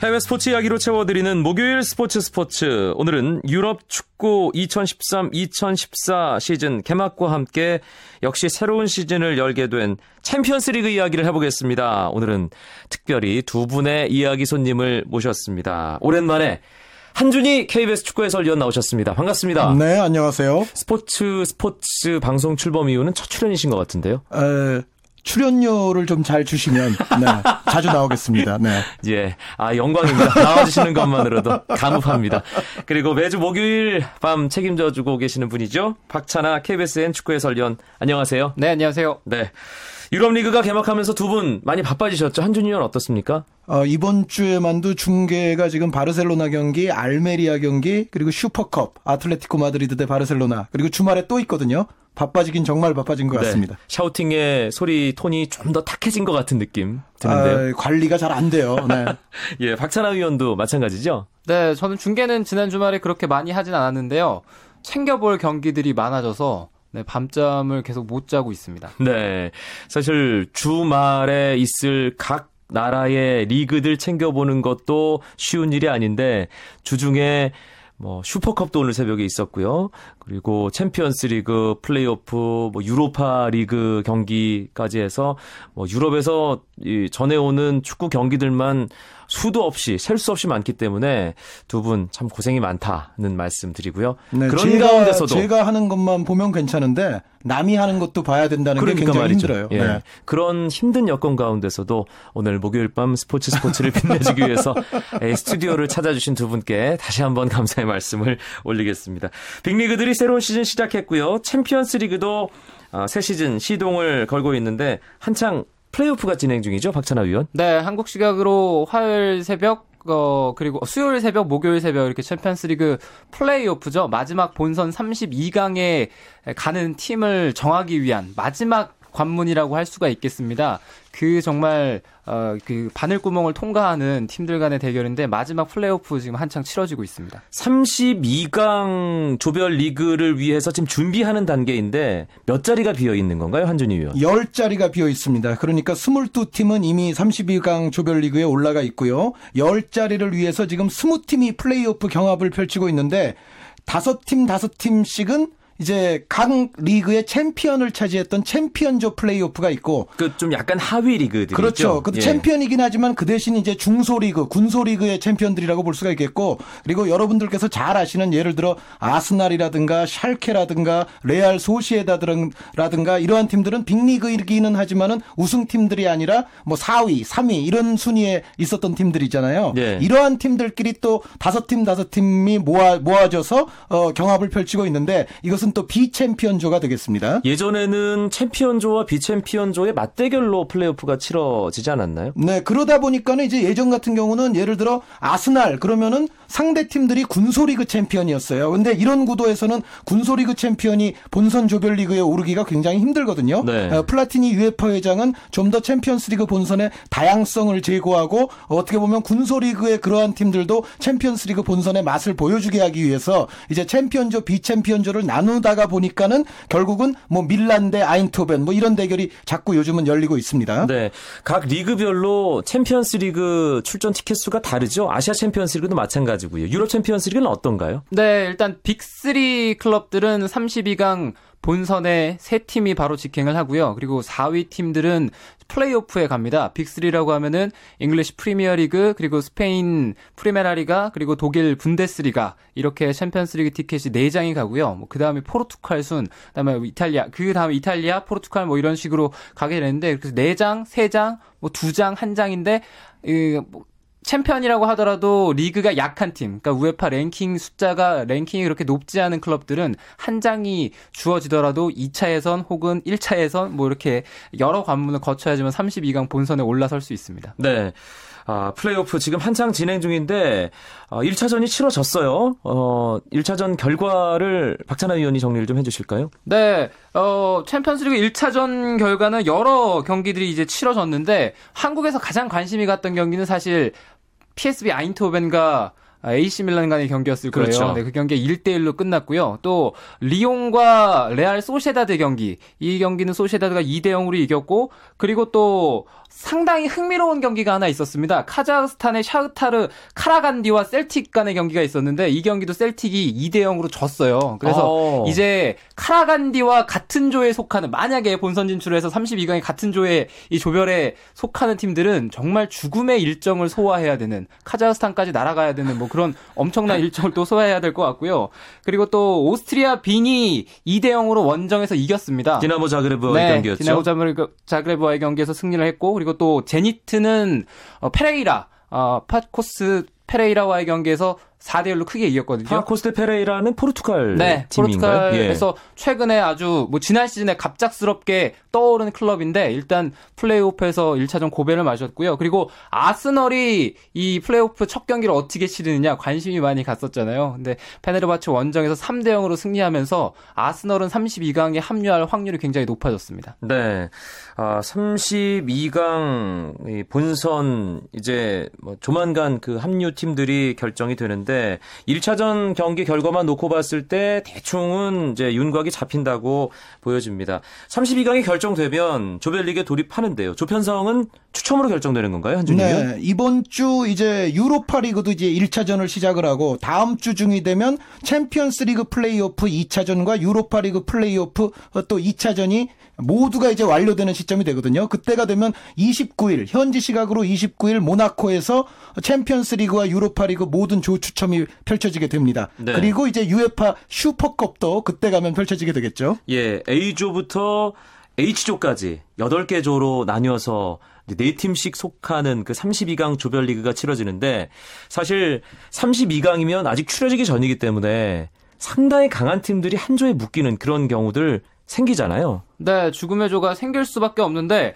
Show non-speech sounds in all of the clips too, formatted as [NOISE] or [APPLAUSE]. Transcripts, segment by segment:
해외 스포츠 이야기로 채워드리는 목요일 스포츠 스포츠. 오늘은 유럽 축구 2013-2014 시즌 개막과 함께 역시 새로운 시즌을 열게 된 챔피언스 리그 이야기를 해보겠습니다. 오늘은 특별히 두 분의 이야기 손님을 모셨습니다. 오랜만에 한준희 KBS 축구 해설위원 나오셨습니다. 반갑습니다. 네, 안녕하세요. 스포츠 스포츠 방송 출범 이후는 첫 출연이신 것 같은데요. 에, 출연료를 좀 잘 주시면 네, 자주 나오겠습니다. 네. [LAUGHS] 예, 아 영광입니다. 나와주시는 것만으로도 감사합니다. 그리고 매주 목요일 밤 책임져 주고 계시는 분이죠. 박찬하 KBSN 축구 해설위원 안녕하세요. 네, 안녕하세요. 네. 유럽 리그가 개막하면서 두 분 많이 바빠지셨죠? 한준희 위원 어떻습니까? 어, 이번 주에만도 중계가 지금 바르셀로나 경기, 알메리아 경기, 그리고 슈퍼컵, 아틀레티코 마드리드 대 바르셀로나, 그리고 주말에 또 있거든요. 바빠지긴 정말 바빠진 것 네. 같습니다. 샤우팅의 소리 톤이 좀 더 탁해진 것 같은 느낌 드는데요. 아, 관리가 잘 안 돼요. 네. [LAUGHS] 예, 박찬아 의원도 마찬가지죠? 네, 저는 중계는 지난 주말에 그렇게 많이 하진 않았는데요. 챙겨볼 경기들이 많아져서 네, 밤잠을 계속 못 자고 있습니다. 네. 사실 주말에 있을 각 나라의 리그들 챙겨보는 것도 쉬운 일이 아닌데 주중에 뭐 슈퍼컵도 오늘 새벽에 있었고요. 그리고 챔피언스 리그, 플레이오프, 뭐 유로파 리그 경기까지 해서 뭐 유럽에서 이 전해오는 축구 경기들만 수도 없이 셀 수 없이 많기 때문에 두 분 참 고생이 많다는 말씀 드리고요. 네, 그런 제가, 가운데서도 제가 하는 것만 보면 괜찮은데 남이 하는 것도 봐야 된다는 게 굉장히 말이죠. 힘들어요. 예. 네. 그런 힘든 여건 가운데서도 오늘 목요일 밤 스포츠 스포츠를 [LAUGHS] 빛내주기 위해서 에, 스튜디오를 찾아주신 두 분께 다시 한번 감사의 말씀을 올리겠습니다. 빅리그들이 새로운 시즌 시작했고요. 챔피언스 리그도 아, 새 시즌 시동을 걸고 있는데 한창 플레이오프가 진행 중이죠, 박찬하 위원. 네, 한국 시각으로 화요일 새벽 어, 그리고 수요일 새벽, 목요일 새벽 이렇게 챔피언스 리그 플레이오프죠. 마지막 본선 32강에 가는 팀을 정하기 위한 마지막 관문이라고 할 수가 있겠습니다. 그 정말 어, 그 바늘구멍을 통과하는 팀들 간의 대결인데 마지막 플레이오프 지금 한창 치러지고 있습니다. 32강 조별 리그를 위해서 지금 준비하는 단계인데 몇 자리가 비어 있는 건가요, 한준희 위원? 10자리가 비어 있습니다. 그러니까 22팀은 이미 32강 조별 리그에 올라가 있고요. 10자리를 위해서 지금 20팀이 플레이오프 경합을 펼치고 있는데 5팀 5팀씩은 이제 각 리그의 챔피언을 차지했던 챔피언조 플레이오프가 있고 그 좀 약간 하위 리그들이죠. 그렇죠. 그 예. 챔피언이긴 하지만 그 대신 이제 중소리그, 군소리그의 챔피언들이라고 볼 수가 있겠고 그리고 여러분들께서 잘 아시는 예를 들어 아스날이라든가 샬케라든가 레알 소시에다라든가 이러한 팀들은 빅리그이기는 하지만은 우승팀들이 아니라 뭐 4위, 3위 이런 순위에 있었던 팀들이잖아요. 예. 이러한 팀들끼리 또 다섯 팀 다섯 팀이 모아 모아져서 어, 경합을 펼치고 있는데 이것은 또 비챔피언조가 되겠습니다. 예전에는 챔피언조와 비챔피언조의 맞대결로 플레이오프가 치러지지 않았나요? 네, 그러다 보니까는 이제 예전 같은 경우는 예를 들어 아스날 그러면은 상대 팀들이 군소리그 챔피언이었어요. 근데 이런 구도에서는 군소리그 챔피언이 본선 조별리그에 오르기가 굉장히 힘들거든요. 네. 어, 플라티니 UEFA 회장은 좀 더 챔피언스리그 본선의 다양성을 제고하고 어떻게 보면 군소리그의 그러한 팀들도 챔피언스리그 본선의 맛을 보여주게 하기 위해서 이제 챔피언조 비챔피언조를 나누다가 보니까는 결국은 뭐 밀란 대 아인트호벤 뭐 이런 대결이 자꾸 요즘은 열리고 있습니다. 네. 각 리그별로 챔피언스 리그 출전 티켓 수가 다르죠. 아시아 챔피언스 리그도 마찬가지고요. 유럽 챔피언스 리그는 어떤가요? 네, 일단 빅3 클럽들은 32강 본선에 세 팀이 바로 직행을 하고요. 그리고 4위 팀들은 플레이오프에 갑니다. 빅3라고 하면은 잉글리시 프리미어리그, 그리고 스페인 프리메라리가, 그리고 독일 분데스리가 이렇게 챔피언스리그 티켓이 4장이 가고요. 뭐 그다음에 포르투갈 순, 그다음에 이탈리아, 그다음에 이탈리아, 포르투갈 뭐 이런 식으로 가게 되는데 그래서 4장, 3장, 뭐 2장, 1장인데 이 뭐 챔피언이라고 하더라도 리그가 약한 팀, 그러니까 UEFA 랭킹 숫자가 랭킹이 그렇게 높지 않은 클럽들은 한 장이 주어지더라도 2차 예선 혹은 1차 예선 뭐 이렇게 여러 관문을 거쳐야지만 32강 본선에 올라설 수 있습니다. 네. 아, 플레이오프 지금 한창 진행 중인데 어, 1차전이 치러졌어요. 어, 1차전 결과를 박찬하 위원이 정리를 좀 해주실까요? 네, 어, 챔피언스리그 1차전 결과는 여러 경기들이 이제 치러졌는데 한국에서 가장 관심이 갔던 경기는 사실 PSV 아인트호벤과 AC 밀란 간의 경기였을 거예요. 그렇죠. 네, 그 경기 1대1로 끝났고요. 또 리옹과 레알 소시에다드 경기. 이 경기는 소시에다드가 2대 0으로 이겼고 그리고 또 상당히 흥미로운 경기가 하나 있었습니다. 카자흐스탄의 샤흐타르 카라간디와 셀틱 간의 경기가 있었는데 이 경기도 셀틱이 2대 0으로 졌어요. 그래서 어. 이제 카라간디와 같은 조에 속하는 만약에 본선 진출해서 32강에 같은 조에 이 조별에 속하는 팀들은 정말 죽음의 일정을 소화해야 되는 카자흐스탄까지 날아가야 되는 뭐 그런 엄청난 일정을 또 소화해야 될 것 같고요. 그리고 또 오스트리아 빈이 2대 0으로 원정에서 이겼습니다. 디나모 자그레브와의 경기였죠. 디나모 자그레브- 자그레브와의 경기에서 승리를 했고 그리고 또 제니트는 어, 페레이라 어, 파코스 페레이라와의 경기에서 4대 1로 크게 이겼거든요. 파코스 데 페레이라는 포르투갈 네, 팀인가요? 포르투갈에서 최근에 아주 뭐 지난 시즌에 갑작스럽게 떠오른 클럽인데 일단 플레이오프에서 1차전 고배를 마셨고요. 그리고 아스널이 이 플레이오프 첫 경기를 어떻게 치르느냐 관심이 많이 갔었잖아요. 근데 페네르바체 원정에서 3대 0으로 승리하면서 아스널은 32강에 합류할 확률이 굉장히 높아졌습니다. 네. 아, 32강 본선 이제 뭐 조만간 그 합류 팀들이 결정이 되는데 1차전 경기 결과만 놓고 봤을 때 대충은 이제 윤곽이 잡힌다고 보여집니다. 32강이 결정되면 조별리그에 돌입하는데요. 조편성은 추첨으로 결정되는 건가요, 한준이 네. 네, 이번 주 이제 유로파 리그도 이제 1차전을 시작을 하고 다음 주 중이 되면 챔피언스 리그 플레이오프 2차전과 유로파 리그 플레이오프 또 2차전이 모두가 이제 완료되는 시점이 되거든요. 그때가 되면 29일 현지 시각으로 29일 모나코에서 챔피언스 리그와 유로파 리그 모든 조 추첨이 펼쳐지게 됩니다. 네. 그리고 이제 UEFA 슈퍼컵도 그때 가면 펼쳐지게 되겠죠. 예, A조부터 H조까지 8개 조로 나뉘어서 네 팀씩 속하는 그 32강 조별리그가 치러지는데 사실 32강이면 아직 추려지기 전이기 때문에 상당히 강한 팀들이 한 조에 묶이는 그런 경우들 생기잖아요. 네, 죽음의 조가 생길 수밖에 없는데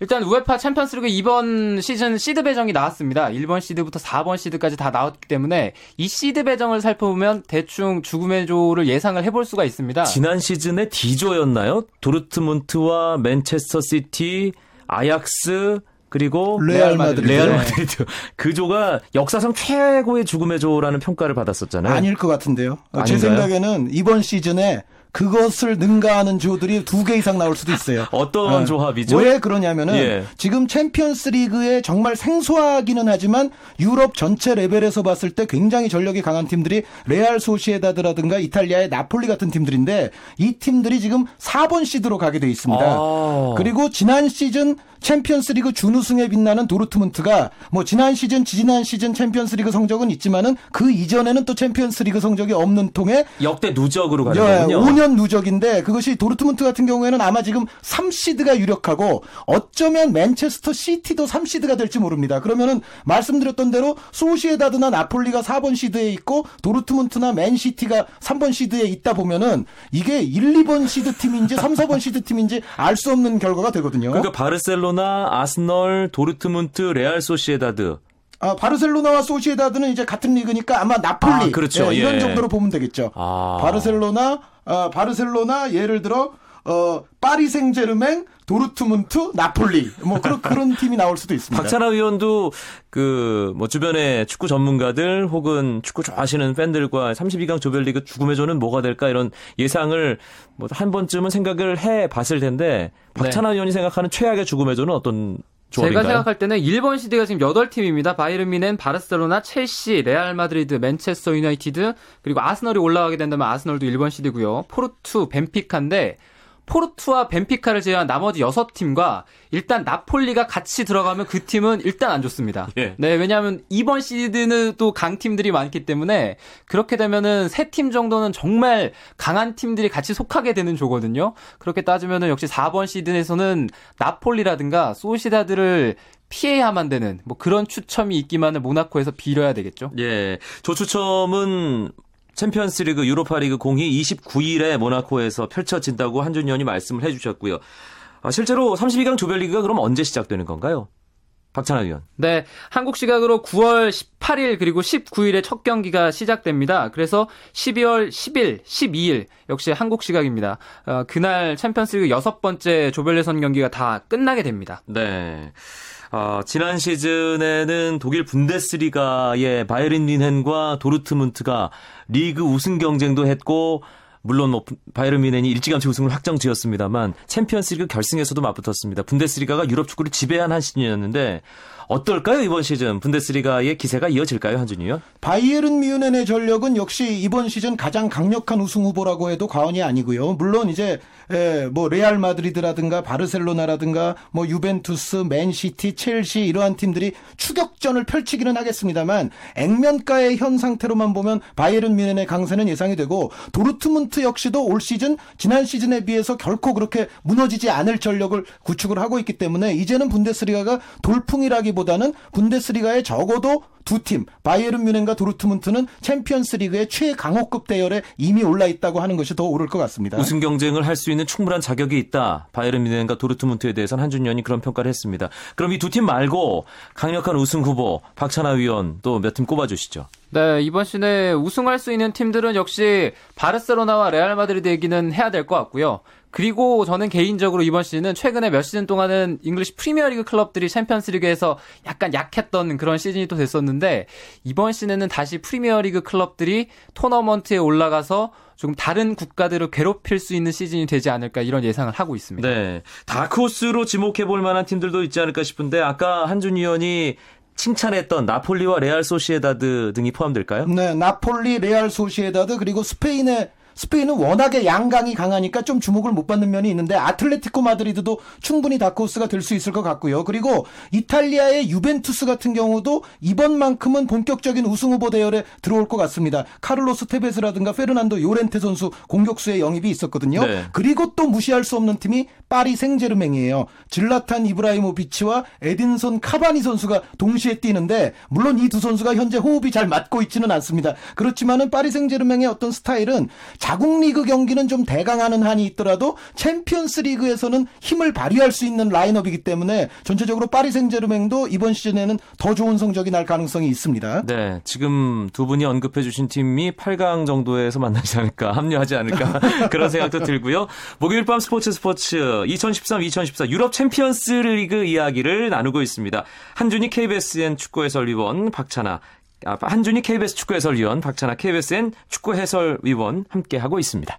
일단 우에파 챔피언스리그 이번 시즌 시드 배정이 나왔습니다. 1번 시드부터 4번 시드까지 다 나왔기 때문에 이 시드 배정을 살펴보면 대충 죽음의 조를 예상을 해볼 수가 있습니다. 지난 시즌에 D조였나요? 도르트문트와 맨체스터 시티, 아약스 그리고 레알 마드리드. 레알 마드리드. 그 조가 역사상 최고의 죽음의 조라는 평가를 받았었잖아요. 아닐 것 같은데요. 제 아닌가요? 생각에는 이번 시즌에 그것을 능가하는 조들이 두 개 이상 나올 수도 있어요. [LAUGHS] 어떤 어. 조합이죠? 왜 그러냐면은 예. 지금 챔피언스 리그에 정말 생소하기는 하지만 유럽 전체 레벨에서 봤을 때 굉장히 전력이 강한 팀들이 레알 소시에다드라든가 이탈리아의 나폴리 같은 팀들인데 이 팀들이 지금 4번 시드로 가게 돼 있습니다. 아. 그리고 지난 시즌 챔피언스 리그 준우승에 빛나는 도르트문트가 뭐 지난 시즌 지난 시즌 챔피언스 리그 성적은 있지만은 그 이전에는 또 챔피언스 리그 성적이 없는 통에 역대 누적으로 가는 예, 거군요. 5년 누적인데 그것이 도르트문트 같은 경우에는 아마 지금 3시드가 유력하고 어쩌면 맨체스터 시티도 3시드가 될지 모릅니다. 그러면은 말씀드렸던 대로 소시에다드나 나폴리가 4번 시드에 있고 도르트문트나 맨시티가 3번 시드에 있다 보면은 이게 1, 2번 시드 팀인지 3, 4번 시드 팀인지 알 수 없는 결과가 되거든요. 그러니까 바르셀로나, 아스널, 도르트문트, 레알 소시에다드. 아, 바르셀로나와 소시에다드는 이제 같은 리그니까 아마 나폴리 아, 그렇죠. 예, 이런 예. 정도로 보면 되겠죠. 아. 바르셀로나, 아, 바르셀로나 예를 들어 어, 파리 생제르맹, 도르트문트, 나폴리 뭐 그런 그런 [LAUGHS] 팀이 나올 수도 있습니다. 박찬하 위원도 그 뭐 주변에 축구 전문가들 혹은 축구 좋아하시는 팬들과 32강 조별리그 죽음의 조는 뭐가 될까 이런 예상을 뭐 한 번쯤은 생각을 해 봤을 텐데 박찬하 위원이 생각하는 최악의 죽음의 조는 어떤 조합인가요? 제가 생각할 때는 1번 시드가 지금 8팀입니다. 바이에른 뮌헨, 바르셀로나, 첼시, 레알 마드리드, 맨체스터 유나이티드, 그리고 아스널이 올라가게 된다면 아스널도 1번 시드고요. 포르투, 벤피카인데 포르투와 벤피카를 제외한 나머지 6팀과 일단 나폴리가 같이 들어가면 그 팀은 일단 안 좋습니다. 예. 네, 왜냐하면 이번 시드는 또 강팀들이 많기 때문에 그렇게 되면은 세 팀 정도는 정말 강한 팀들이 같이 속하게 되는 조거든요. 그렇게 따지면은 역시 4번 시드에서는 나폴리라든가 소시다드를 피해야만 되는 뭐 그런 추첨이 있기만을 모나코에서 빌어야 되겠죠. 예. 조추첨은 챔피언스리그 유로파리그 공이 29일에 모나코에서 펼쳐진다고 한준 의원이 말씀을 해주셨고요. 아, 실제로 32강 조별리그가 그럼 언제 시작되는 건가요? 박찬하 위원. 네, 한국 시각으로 9월 18일 그리고 19일에 첫 경기가 시작됩니다. 그래서 12월 10일, 12일 역시 한국 시각입니다. 어, 그날 챔피언스리그 여섯 번째 조별 예선 경기가 다 끝나게 됩니다. 네. 아, 지난 시즌에는 독일 분데스리가의 바이에른 뮌헨과 도르트문트가 리그 우승 경쟁도 했고 물론 뭐 바이에른 뮌헨이 일찌감치 우승을 확정지었습니다만 챔피언스리그 결승에서도 맞붙었습니다. 분데스리가가 유럽 축구를 지배한 한 시즌이었는데 어떨까요 이번 시즌 분데스리가의 기세가 이어질까요 한준희 위원 바이에른 뮌헨의 전력은 역시 이번 시즌 가장 강력한 우승 후보라고 해도 과언이 아니고요. 물론 이제 에, 뭐 레알 마드리드라든가 바르셀로나라든가 뭐 유벤투스, 맨시티, 첼시 이러한 팀들이 추격전을 펼치기는 하겠습니다만 액면가의 현 상태로만 보면 바이에른 뮌헨의 강세는 예상이 되고 도르트문트 역시도 올 시즌 지난 시즌에 비해서 결코 그렇게 무너지지 않을 전력을 구축을 하고 있기 때문에 이제는 분데스리가가 돌풍이라기 보다는 분데스리가에 적어도 두 팀, 바이에른 뮌헨과 도르트문트는 챔피언스 리그의 최강호급 대열에 이미 올라 있다고 하는 것이 더 옳을 것 같습니다. 우승 경쟁을 할 수 있는 충분한 자격이 있다. 바이에른 뮌헨과 도르트문트에 대해서는 한준희 위원이 그런 평가를 했습니다. 그럼 이 두 팀 말고 강력한 우승 후보 박찬하 위원 또 몇 팀 꼽아주시죠. 네, 이번 시즌에 우승할 수 있는 팀들은 역시 바르셀로나와 레알 마드리드 얘기는 해야 될 것 같고요. 그리고 저는 개인적으로 이번 시즌은 최근에 몇 시즌 동안은 잉글리시 프리미어리그 클럽들이 챔피언스리그에서 약간 약했던 그런 시즌이 또 됐었는데 이번 시즌에는 다시 프리미어리그 클럽들이 토너먼트에 올라가서 좀 다른 국가들을 괴롭힐 수 있는 시즌이 되지 않을까 이런 예상을 하고 있습니다. 네. 다크호스로 지목해 볼 만한 팀들도 있지 않을까 싶은데 아까 한준희 위원이 칭찬했던 나폴리와 레알 소시에다드 등이 포함될까요? 네, 나폴리, 레알 소시에다드 그리고 스페인의 스페인은 워낙에 양강이 강하니까 좀 주목을 못 받는 면이 있는데 아틀레티코 마드리드도 충분히 다크호스가 될 수 있을 것 같고요. 그리고 이탈리아의 유벤투스 같은 경우도 이번만큼은 본격적인 우승 후보 대열에 들어올 것 같습니다. 카를로스 테베스라든가 페르난도 요렌테 선수 공격수의 영입이 있었거든요. 네. 그리고 또 무시할 수 없는 팀이 파리 생제르맹이에요. 즐라탄 이브라이모비치와 에딘손 카바니 선수가 동시에 뛰는데 물론 이 두 선수가 현재 호흡이 잘 맞고 있지는 않습니다. 그렇지만은 파리 생제르맹의 어떤 스타일은 자국 리그 경기는 좀 대강하는 한이 있더라도 챔피언스 리그에서는 힘을 발휘할 수 있는 라인업이기 때문에 전체적으로 파리 생제르맹도 이번 시즌에는 더 좋은 성적이 날 가능성이 있습니다. 네, 지금 두 분이 언급해 주신 팀이 8강 정도에서 만나지 않을까, 합류하지 않을까 [LAUGHS] 그런 생각도 들고요. 목요일 밤 스포츠 스포츠 2013-2014 유럽 챔피언스 리그 이야기를 나누고 있습니다. 한준희 KBSN 축구 해설위원 박찬하 아, 한준희 KBS 축구 해설위원 박찬하 KBSN 축구 해설위원 함께 하고 있습니다.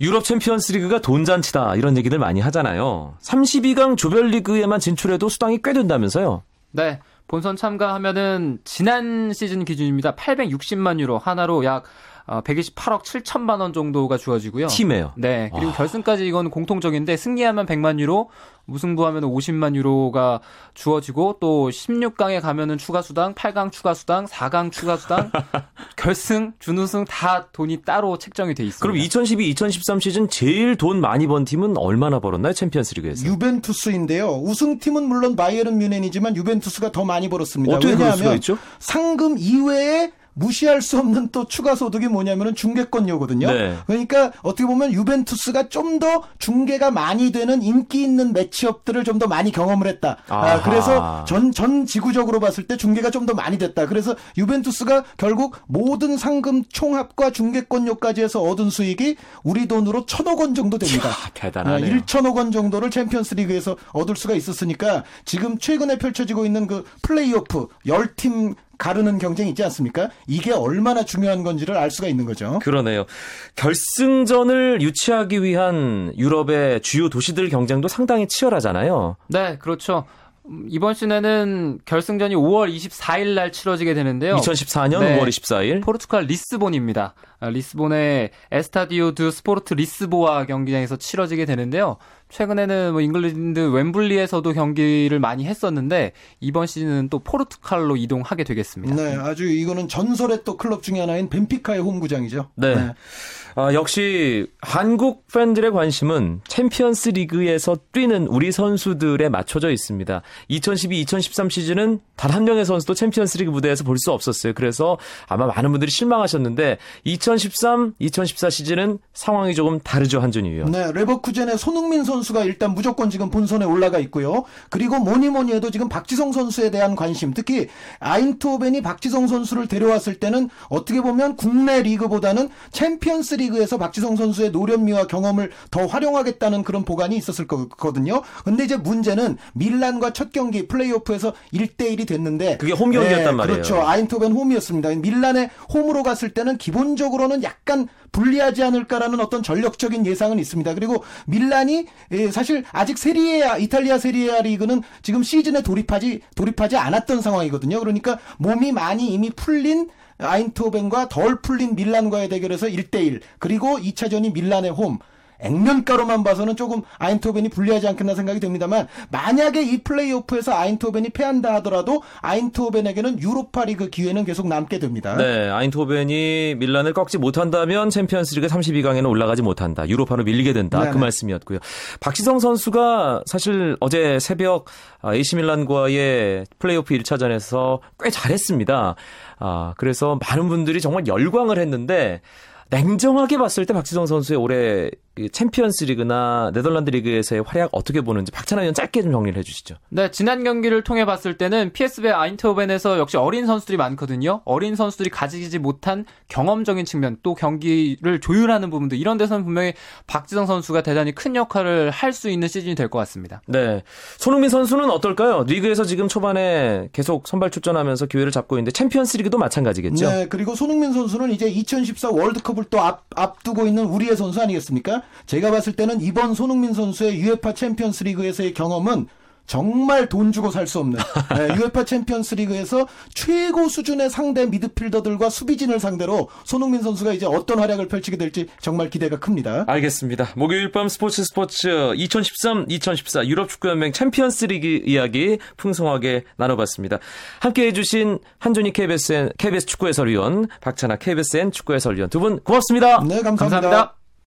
유럽 챔피언스 리그가 돈잔치다 이런 얘기들 많이 하잖아요. 32강 조별리그에만 진출해도 수당이 꽤 된다면서요. 네. 본선 참가하면은 지난 시즌 기준입니다. 860만 유로 원화로 약 128억 어, 7천만 원 정도가 주어지고요. 팀에요. 네. 그리고 와. 결승까지 이건 공통적인데 승리하면 100만 유로, 무승부하면 50만 유로가 주어지고 또 16강에 가면은 추가 수당, 8강 추가 수당, 4강 추가 수당, [LAUGHS] 결승, 준우승 다 돈이 따로 책정이 돼 있습니다. 그럼 2012-2013 시즌 제일 돈 많이 번 팀은 얼마나 벌었나요? 챔피언스리그에서? 유벤투스인데요. 우승팀은 물론 바이에른 뮌헨이지만 유벤투스가 더 많이 벌었습니다. 어떻게 그럴 수가 왜냐하면 있죠? 상금 이외에 무시할 수 없는 또 추가 소득이 뭐냐면은 중계권료거든요. 네. 그러니까 어떻게 보면 유벤투스가 좀 더 중계가 많이 되는 인기 있는 매치업들을 좀 더 많이 경험을 했다. 아. 그래서 전, 전 지구적으로 봤을 때 중계가 좀 더 많이 됐다. 그래서 유벤투스가 결국 모든 상금 총합과 중계권료까지 해서 얻은 수익이 우리 돈으로 천억 원 정도 됩니다. 아, 대단하네요. 1천억 원 정도를 챔피언스 리그에서 얻을 수가 있었으니까 지금 최근에 펼쳐지고 있는 그 플레이오프 10팀 가르는 경쟁이 있지 않습니까? 이게 얼마나 중요한 건지를 알 수가 있는 거죠. 그러네요. 결승전을 유치하기 위한 유럽의 주요 도시들 경쟁도 상당히 치열하잖아요. 네, 그렇죠. 음, 이번 시즌에는 결승전이 5월 24일 날 치러지게 되는데요. 2014년 네. 5월 24일. 포르투갈 리스본입니다. 아, 리스본의 에스타디오 드 스포르트 리스보아 경기장에서 치러지게 되는데요. 최근에는 뭐 잉글랜드 웸블리에서도 경기를 많이 했었는데 이번 시즌은 또 포르투갈로 이동하게 되겠습니다. 네, 아주 이거는 전설의 또 클럽 중에 하나인 벤피카의 홈구장이죠. 네. 아, 역시 한국 팬들의 관심은 챔피언스 리그에서 뛰는 우리 선수들에 맞춰져 있습니다. 2012-2013 시즌은 단 한 명의 선수도 챔피언스 리그 무대에서 볼 수 없었어요. 그래서 아마 많은 분들이 실망하셨는데 2013-2014 시즌은 상황이 조금 다르죠, 한준희 위원. 네, 레버쿠젠의 손흥민 선수가 일단 무조건 지금 본선에 올라가 있고요. 그리고 뭐니 뭐니 해도 지금 박지성 선수에 대한 관심, 특히 아인트호벤이 박지성 선수를 데려왔을 때는 어떻게 보면 국내 리그보다는 챔피언스 리그에서 박지성 선수의 노련미와 경험을 더 활용하겠다는 그런 복안이 있었을 거거든요. 근데 이제 문제는 밀란과 첫 경기 플레이오프에서 1대1이 됐는데 그게 홈 경기였단 말이에요. 그렇죠. 아인트호벤 홈이었습니다. 밀란의 홈으로 갔을 때는 기본적으로 전력적으로는 약간 불리하지 않을까라는 어떤 전력적인 예상은 있습니다. 그리고 밀란이 예, 사실 아직 세리에 이탈리아 세리에 리그는 지금 시즌에 돌입하지 돌입하지 않았던 상황이거든요. 그러니까 몸이 많이 이미 풀린 아인토벤과 덜 풀린 밀란과의 대결에서 1대1 그리고 2차전이 밀란의 홈 액면가로만 봐서는 조금 아인토벤이 불리하지 않겠나 생각이 듭니다만 만약에 이 플레이오프에서 아인토벤이 패한다 하더라도 아인토벤에게는 유로파리그 기회는 계속 남게 됩니다. 네, 아인토벤이 밀란을 꺾지 못한다면 챔피언스리그 32강에는 올라가지 못한다. 유로파로 밀리게 된다. 네네. 그 말씀이었고요. 박지성 선수가 사실 어제 새벽 AC 밀란과의 플레이오프 1차전에서 꽤 잘했습니다. 아, 그래서 많은 분들이 정말 열광을 했는데 냉정하게 봤을 때 박지성 선수의 올해 그 챔피언스 리그나 네덜란드 리그에서의 활약 어떻게 보는지 박찬하 위원 짧게 좀 정리를 해주시죠. 네, 지난 경기를 통해 봤을 때는 PSV 아인트호벤에서 역시 어린 선수들이 많거든요. 어린 선수들이 가지지 못한 경험적인 측면, 또 경기를 조율하는 부분도 이런 데서는 분명히 박지성 선수가 대단히 큰 역할을 할 수 있는 시즌이 될 것 같습니다. 네. 손흥민 선수는 어떨까요? 리그에서 지금 초반에 계속 선발 출전하면서 기회를 잡고 있는데 챔피언스 리그도 마찬가지겠죠? 네, 그리고 손흥민 선수는 이제 2014 월드컵을 또 앞, 앞두고 있는 우리의 선수 아니겠습니까? 제가 봤을 때는 이번 손흥민 선수의 UEFA 챔피언스 리그에서의 경험은 정말 돈 주고 살 수 없는 [LAUGHS] 네, UEFA 챔피언스 리그에서 최고 수준의 상대 미드필더들과 수비진을 상대로 손흥민 선수가 이제 어떤 활약을 펼치게 될지 정말 기대가 큽니다. 알겠습니다. 목요일 밤 스포츠 스포츠 2013-2014 유럽 축구연맹 챔피언스 리그 이야기 풍성하게 나눠봤습니다. 함께 해주신 한준희 KBSN, KBS 축구 해설위원, 박찬하 KBSN 축구 해설위원 두 분 고맙습니다. 네, 감사합니다. 감사합니다.